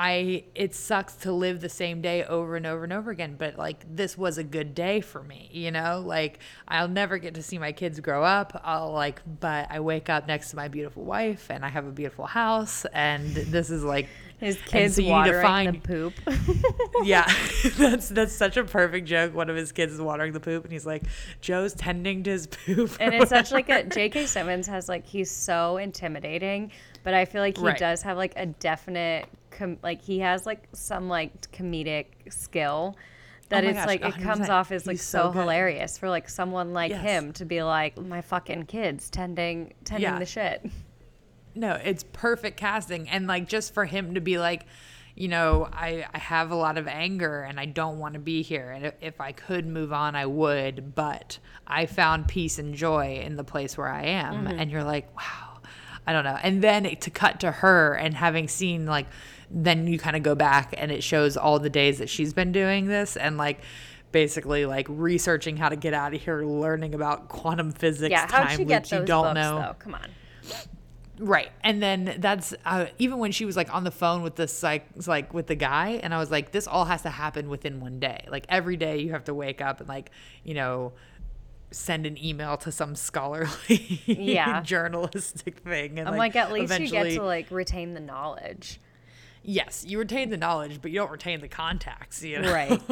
I it sucks to live the same day over and over and over again, but like this was a good day for me, you know? Like I'll never get to see my kids grow up. I'll like but I wake up next to my beautiful wife and I have a beautiful house and this is like His kids so watering find- the poop. yeah, that's that's such a perfect joke. One of his kids is watering the poop, and he's like, "Joe's tending to his poop." and it's such like a J.K. Simmons has like he's so intimidating, but I feel like he Right. does have like a definite com- like he has like some like comedic skill oh that Oh it's gosh, like it comes off as like He's so, so hilarious for like someone like Yes. him to be like my fucking kids tending tending Yeah. the shit. No, it's perfect casting. And like just for him to be like, you know, I, I have a lot of anger and I don't want to be here. And if, if I could move on, I would. But I found peace and joy in the place where I am. Mm-hmm. And you're like, wow, I don't know. And then to cut to her and having seen like, then you kind of go back and it shows all the days that she's been doing this and like, basically like researching how to get out of here learning about quantum physics Yeah, how'd time she get those you don't books know though? Come on. Right. And then that's uh, even when she was like on the phone with this like like with the guy and I was like this all has to happen within one day. Like every day you have to wake up and like, you know, send an email to some scholarly Yeah. journalistic thing and I'm like, at least you get to like retain the knowledge. Yes, you retain the knowledge, but you don't retain the contacts, you know? Right.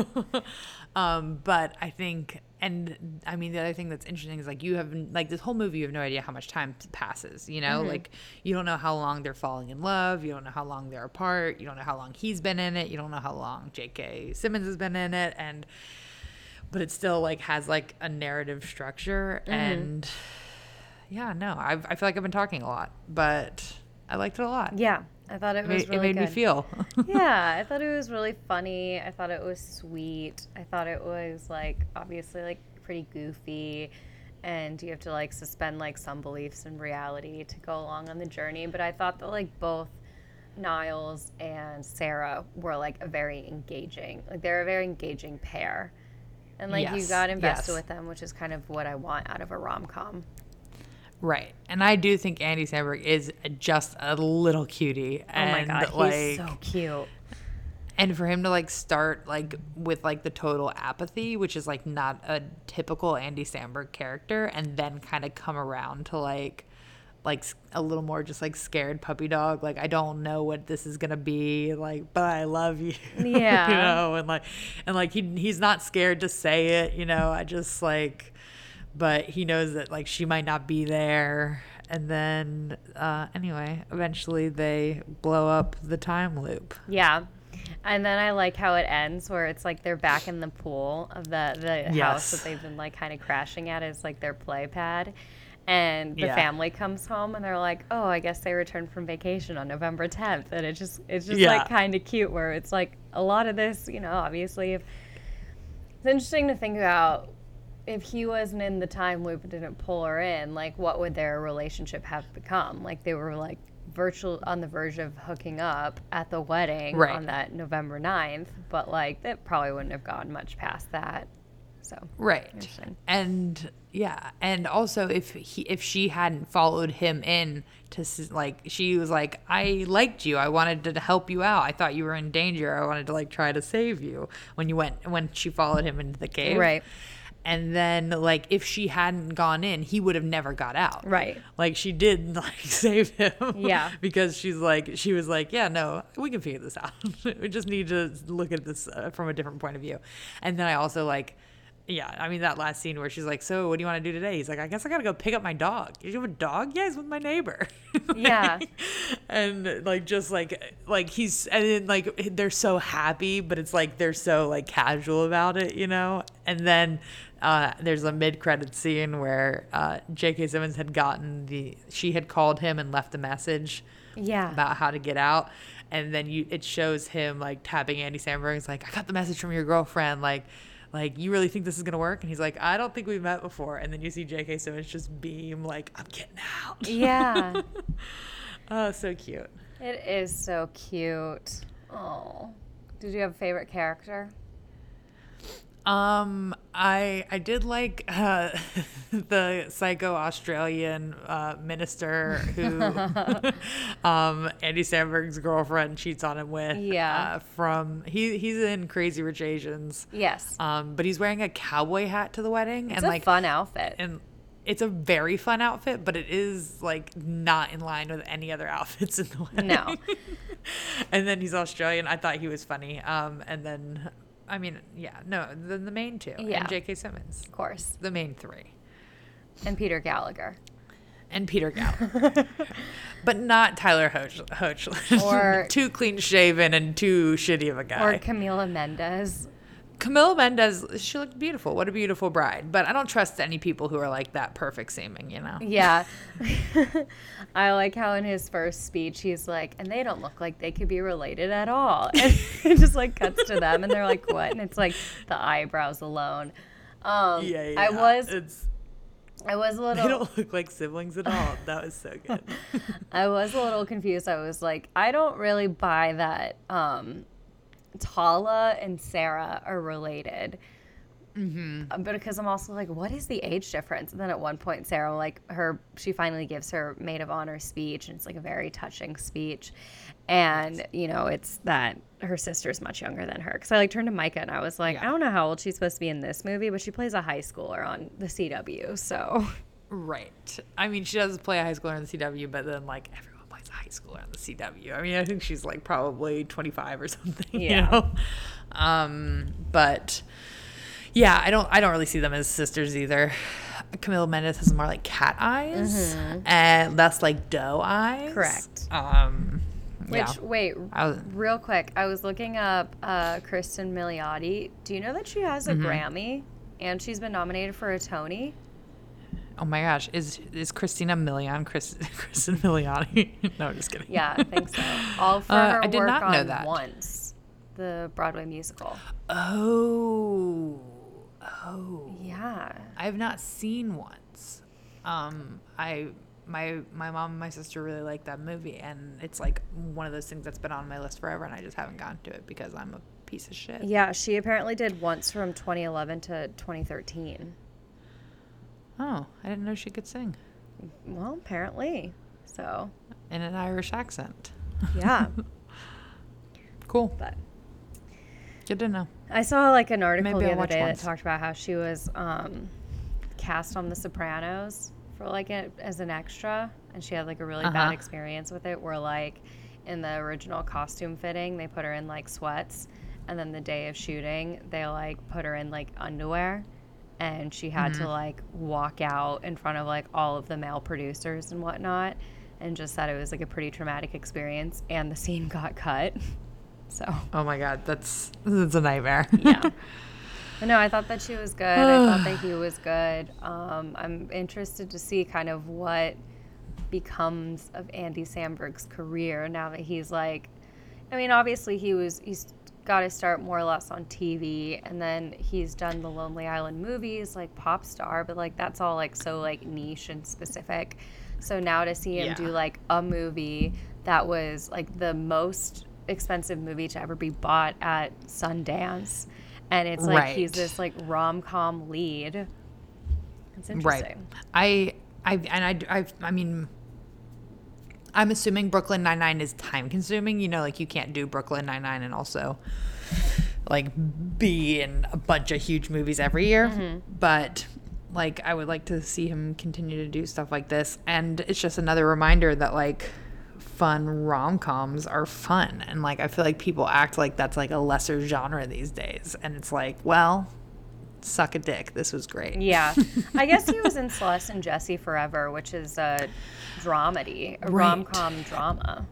um, but I think, and I mean, the other thing that's interesting is like you have, like, this whole movie, you have no idea how much time passes, you know? Like, you don't know how long they're falling in love. You don't know how long they're apart. You don't know how long he's been in it. You don't know how long J.K. Simmons has been in it. And, but it still, like, has, like, a narrative structure. Mm-hmm. And, yeah, no, I've, I feel like I've been talking a lot, but I liked it a lot. Yeah, I thought it It was made, really it made me feel. yeah, I thought it was really funny. I thought it was sweet. I thought it was like obviously like pretty goofy and you have to like suspend like some beliefs in reality to go along on the journey, but I thought that like both Niles and Sarah were like a very engaging. Like they're a very engaging pair. And like you got invested yes. with them, which is kind of what I want out of a rom-com. Right. And I do think Andy Samberg is just a little cutie. Oh my and god, like he's so cute. and for him to like start like with like the total apathy, which is like not a typical Andy Samberg character, and then kind of come around to like like a little more just like scared puppy dog like i don't know what this is gonna be like but i love you Yeah. you know and like and like he he's not scared to say it you know i just like but he knows that like she might not be there and then uh anyway eventually they blow up the time loop Yeah. And then I like how it ends where it's like they're back in the pool of the, the house that they've been like kind of crashing at as like their play pad. And the Yeah. family comes home and they're like, Oh, I guess they returned from vacation on November tenth and it just it's just Yeah. like kinda cute where it's like a lot of this, you know, obviously if it's interesting to think about if he wasn't in the time loop and didn't pull her in, like what would their relationship have become? Like they were like virtual on the verge of hooking up at the wedding Right. on that November 9th, but like that probably wouldn't have gone much past that. So. Right. And yeah and also if he if she hadn't followed him in to like she was like i liked you. I wanted to help you out. I thought you were in danger. I wanted to like try to save you when you went when she followed him into the cave. Right. and then like if she hadn't gone in he would have never got out. Right. like she did like save him. Yeah. because she's like she was like yeah no we can figure this out. We just need to look at this uh, from a different point of view. And then i also like yeah, I mean that last scene where she's like, "So, what do you want to do today?" He's like, "I guess I gotta go pick up my dog." You have a dog? Yeah, he's with my neighbor. Yeah. and like just like like he's and then like they're so happy, but it's like they're so like casual about it, you know. And then uh, there's a mid-credit scene where uh, J.K. Simmons had gotten the she had called him and left a message Yeah. about how to get out. And then you, it shows him like tapping Andy Samberg. He's like, I got the message from your girlfriend. Like, like you really think this is gonna work? And he's like, I don't think we've met before. And then you see J.K. Simmons just beam like, I'm getting out. Yeah. oh, so cute. it is so cute. Oh. Did you have a favorite character? Um, I I did like uh, the psycho Australian uh, minister who um, Andy Samberg's girlfriend cheats on him with. Yeah. Uh, from he he's in Crazy Rich Asians. Yes. Um, but he's wearing a cowboy hat to the wedding, It's and a like fun outfit. and it's a very fun outfit, but it is like not in line with any other outfits in the wedding. No. and then he's Australian. I thought he was funny. Um, and then I mean, yeah, no, the, the main two, Yeah. and J.K. Simmons, of course. the main three, And Peter Gallagher. and Peter Gallagher, but not Tyler Hoach. Hoach. Or- too clean shaven and too shitty of a guy. Or Camila Mendes. Camila Mendes, she looked beautiful. What a beautiful bride. But I don't trust any people who are like that perfect seeming, you know? Yeah. I like how in his first speech he's like, and they don't look like they could be related at all. And it just like cuts to them and they're like, what? And it's like the eyebrows alone. Um, Yeah, yeah. I was It's, I was a little. they don't look like siblings at all. That was so good. I was a little confused. I was like, I don't really buy that um, Tala and Sarah are related. Mm-hmm. But because I'm also like, what is the age difference? And then at one point, Sarah, like her, she finally gives her maid of honor speech, and it's like a very touching speech. And you know, it's that her sister's much younger than her. Because I like turned to Micah and I was like, Yeah. I don't know how old she's supposed to be in this movie, but she plays a high schooler on the CW. So Right. I mean, she does play a high schooler on the CW, but then like everyone high schooler on the CW. I mean, I think she's like probably 25 or something. Yeah. You know? Um, but yeah, I don't. I don't really see them as sisters either. Camila Mendes has more like cat eyes and less like doe eyes. Mm-hmm. Correct. Um, Which yeah. wait, was- real quick, I was looking up uh, Kristen Milioti. Do you know that she has a Mm-hmm. Grammy and she's been nominated for a Tony? Oh my gosh, is is Christina Milian Chris, Kristen Miliani? no, I'm just kidding. Yeah, I think so. All for Uh, her I did work not know on that. Once, the Broadway musical. Oh, oh. Yeah. I have not seen once. Um, I my my mom and my sister really like that movie, and it's like one of those things that's been on my list forever, and I just haven't gotten to it because I'm a piece of shit. Yeah, she apparently did once from 2011 to 2013. Oh, I didn't know she could sing Well, apparently. So, in an Irish accent. yeah. Cool. but Good to know. I saw like an article Maybe the I'll other day once. that talked about how she was um, cast on The Sopranos for like a, as an extra, and she had like a really bad Uh-huh. experience with it. Where like in the original costume fitting, they put her in like sweats, and then the day of shooting, they like put her in like underwear, and she had Mm-hmm. to like walk out in front of like all of the male producers and whatnot, and just said it was like a pretty traumatic experience, and the scene got cut. So. Oh my god, that's that's a nightmare. yeah. But no, I thought that she was good. I thought that he was good. Um, I'm interested to see kind of what becomes of Andy Samberg's career now that he's like, I mean, obviously he was he's got to start more or less on TV, and then he's done the Lonely Island movies like Popstar, but like that's all like so like niche and specific. So now to see him Yeah. do like a movie that was like the most expensive movie to ever be bought at Sundance, and it's like he's this like rom com lead. It's Right. interesting. I I and I I I mean I'm assuming Brooklyn Nine Nine is time consuming. You know, like you can't do Brooklyn Nine Nine and also like be in a bunch of huge movies every year. Mm-hmm. But like I would like to see him continue to do stuff like this. And it's just another reminder that like fun rom coms are fun. And like I feel like people act like that's like a lesser genre these days. And it's like, well, suck a dick. This was great. Yeah. I guess he was in Celeste and Jesse Forever, which is a dramedy, a Right. rom com drama.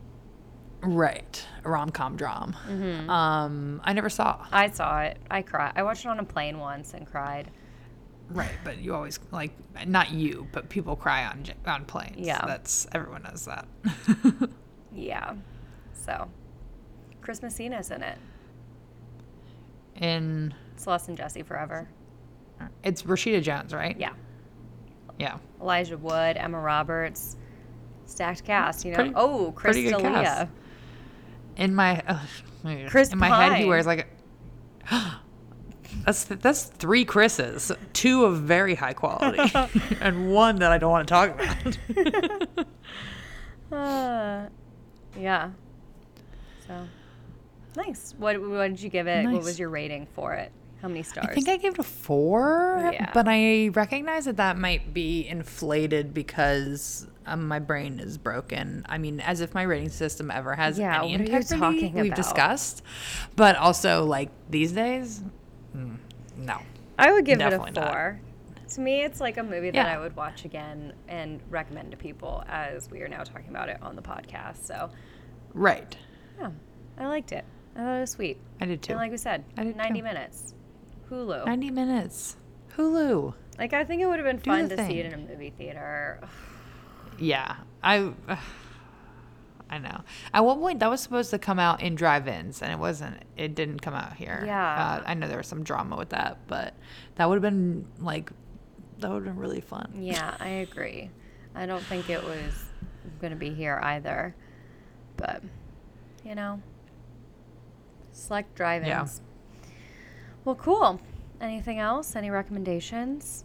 Right. A rom com dram. Mm-hmm. Um, I never saw. I saw it. I cried. I watched it on a plane once and cried. Right, but you always like not you, but people cry on j- on planes. Yeah. that's everyone knows that. Yeah. So, Chris Messina's in it. In Celeste and Jesse Forever. It's Rashida Jones, right? Yeah. Yeah. Elijah Wood, Emma Roberts, stacked cast. You know. Pretty- oh, Chris D'Elia. In my uh, Chris in my head, he wears like a. That's that's three Chris's, two of very high quality, and one that I don't want to talk about. Uh, yeah. So, nice. What, what did you give it? What was your rating for it? How many stars? I think I gave it a four, Yeah. but I recognize that that might be inflated because um, my brain is broken. I mean, as if my rating system ever has Yeah, any integrity. talking We've about? discussed, but also like these days, mm, no. I would give Definitely it a not. four. To me, it's like a movie that Yeah. I would watch again and recommend to people as we are now talking about it on the podcast. So, Right, yeah, I liked it. I thought it was sweet. I did too. And like we said, I did 90 too. minutes. Hulu. Ninety minutes. Hulu. Like, I think it would have been Do fun the to see it in a movie theater. Yeah, I. I know. At one point, that was supposed to come out in drive-ins, and it wasn't. It didn't come out here. Yeah. Uh, I know there was some drama with that, but that would have been like, that would have been really fun. Yeah, I agree. I don't think it was going to be here either. But, you know, select drive ins. Yeah. Well, cool. Anything else? Any recommendations?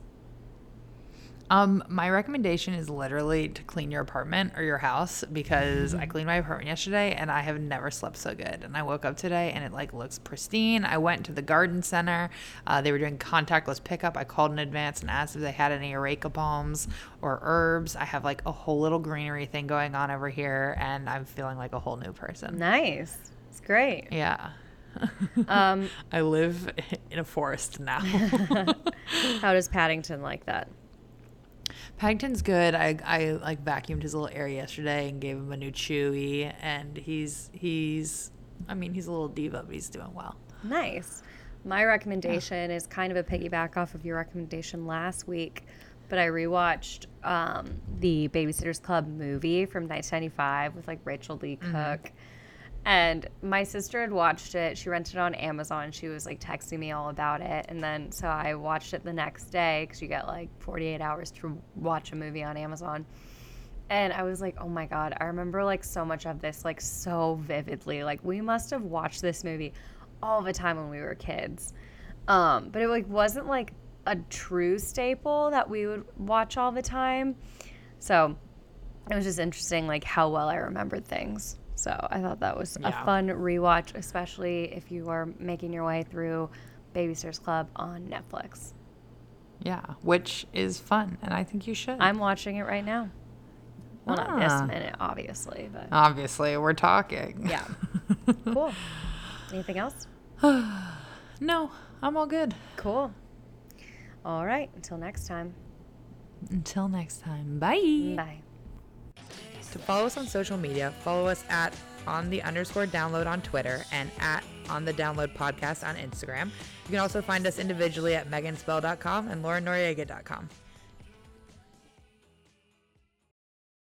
Um, my recommendation is literally to clean your apartment or your house because I cleaned my apartment yesterday and I have never slept so good. And I woke up today and it like looks pristine. I went to the garden center. Uh, they were doing contactless pickup. I called in advance and asked if they had any areca palms or herbs. I have like a whole little greenery thing going on over here and I'm feeling like a whole new person. Nice. It's great. Yeah. Um, I live in a forest now. how does Paddington like that? Paddington's good. I, I like vacuumed his little area yesterday and gave him a new chewy, and he's he's, I mean he's a little diva, but he's doing well. Nice. My recommendation is kind of a piggyback off of your recommendation last week, but I rewatched um, the Babysitters Club movie from 1995 with like Rachael Leigh Cook. And my sister had watched it. She rented it on Amazon. She was like texting me all about it. And then so I watched it the next day because you get like 48 hours to watch a movie on Amazon. And I was like, oh my God, I remember like so much of this, like so vividly. Like we must have watched this movie all the time when we were kids. Um, but it like wasn't like a true staple that we would watch all the time. So it was just interesting like how well I remembered things. So I thought that was a fun rewatch, especially if you are making your way through Babysitters Club on Netflix. Yeah, which is fun, and I think you should. I'm watching it right now. Well, not Ah. this minute, obviously, but Obviously, we're talking. Yeah. cool. Anything else? no, I'm all good. Cool. All right. Until next time. Until next time, bye. Bye. To follow us on social media, follow us at on the underscore download on Twitter and at on the download podcast on Instagram. You can also find us individually at meganspell.com and laurenoriega.com.